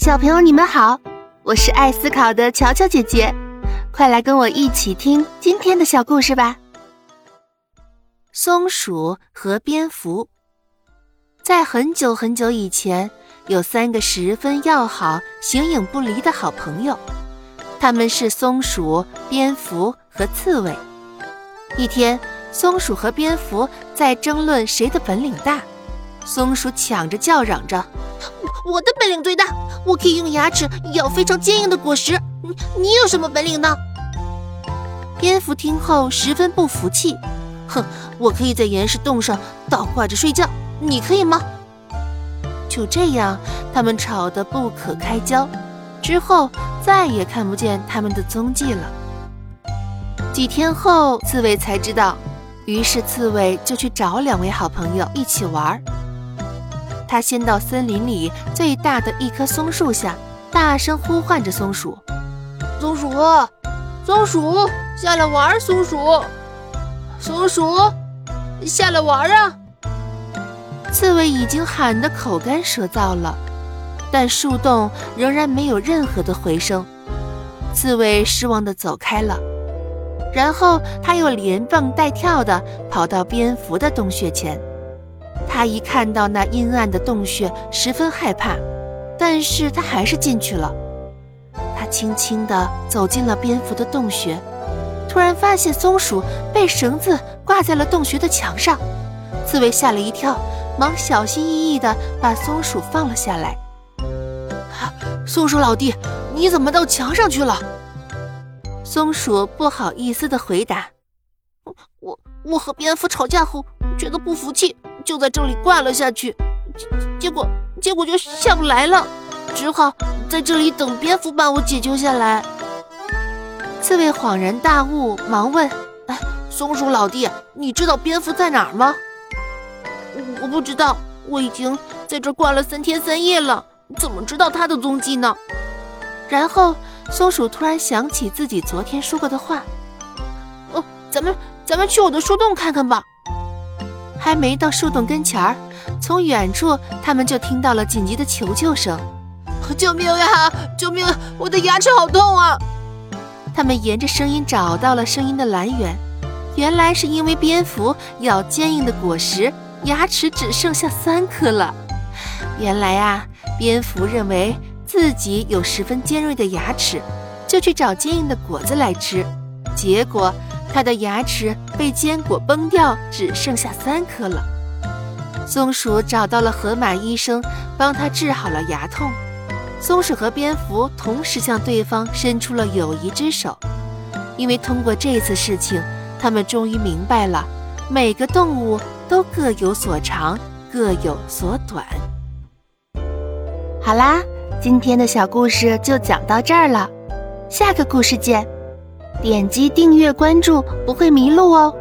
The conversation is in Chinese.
小朋友，你们好，我是爱思考的乔乔姐姐，快来跟我一起听今天的小故事吧。松鼠和蝙蝠，在很久很久以前，有三个十分要好、形影不离的好朋友，他们是松鼠、蝙蝠和刺猬。一天，松鼠和蝙蝠在争论谁的本领大，松鼠抢着叫嚷着。我的本领最大，我可以用牙齿咬非常坚硬的果实。你你有什么本领呢？蝙蝠听后十分不服气，哼，我可以在岩石洞上倒挂着睡觉，你可以吗？就这样，他们吵得不可开交，之后再也看不见他们的踪迹了。几天后，刺猬才知道，于是刺猬就去找两位好朋友一起玩儿。他先到森林里最大的一棵松树下，大声呼唤着松鼠：“松鼠，松鼠，下来玩！松鼠，松鼠，下来玩啊！”刺猬已经喊得口干舌燥了，但树洞仍然没有任何的回声。刺猬失望地走开了，然后他又连蹦带跳地跑到蝙蝠的洞穴前。他一看到那阴暗的洞穴，十分害怕，但是他还是进去了。他轻轻地走进了蝙蝠的洞穴，突然发现松鼠被绳子挂在了洞穴的墙上。刺猬吓了一跳，忙小心翼翼地把松鼠放了下来。松鼠老弟，你怎么到墙上去了？松鼠不好意思地回答：“我我和蝙蝠吵架后，觉得不服气。”就在这里挂了下去，结结果结果就下不来了，只好在这里等蝙蝠把我解救下来。刺猬恍然大悟，忙问：“哎，松鼠老弟，你知道蝙蝠在哪儿吗？”“我不知道，我已经在这挂了三天三夜了，怎么知道它的踪迹呢？”然后松鼠突然想起自己昨天说过的话：“哦，咱们咱们去我的树洞看看吧。”还没到树洞跟前儿，从远处他们就听到了紧急的求救声：“救命呀！救命！我的牙齿好痛啊！”他们沿着声音找到了声音的来源，原来是因为蝙蝠咬坚硬的果实，牙齿只剩下三颗了。原来啊，蝙蝠认为自己有十分尖锐的牙齿，就去找坚硬的果子来吃，结果。他的牙齿被坚果崩掉，只剩下三颗了。松鼠找到了河马医生，帮他治好了牙痛。松鼠和蝙蝠同时向对方伸出了友谊之手，因为通过这次事情，他们终于明白了，每个动物都各有所长，各有所短。好啦，今天的小故事就讲到这儿了，下个故事见。点击订阅关注，不会迷路哦。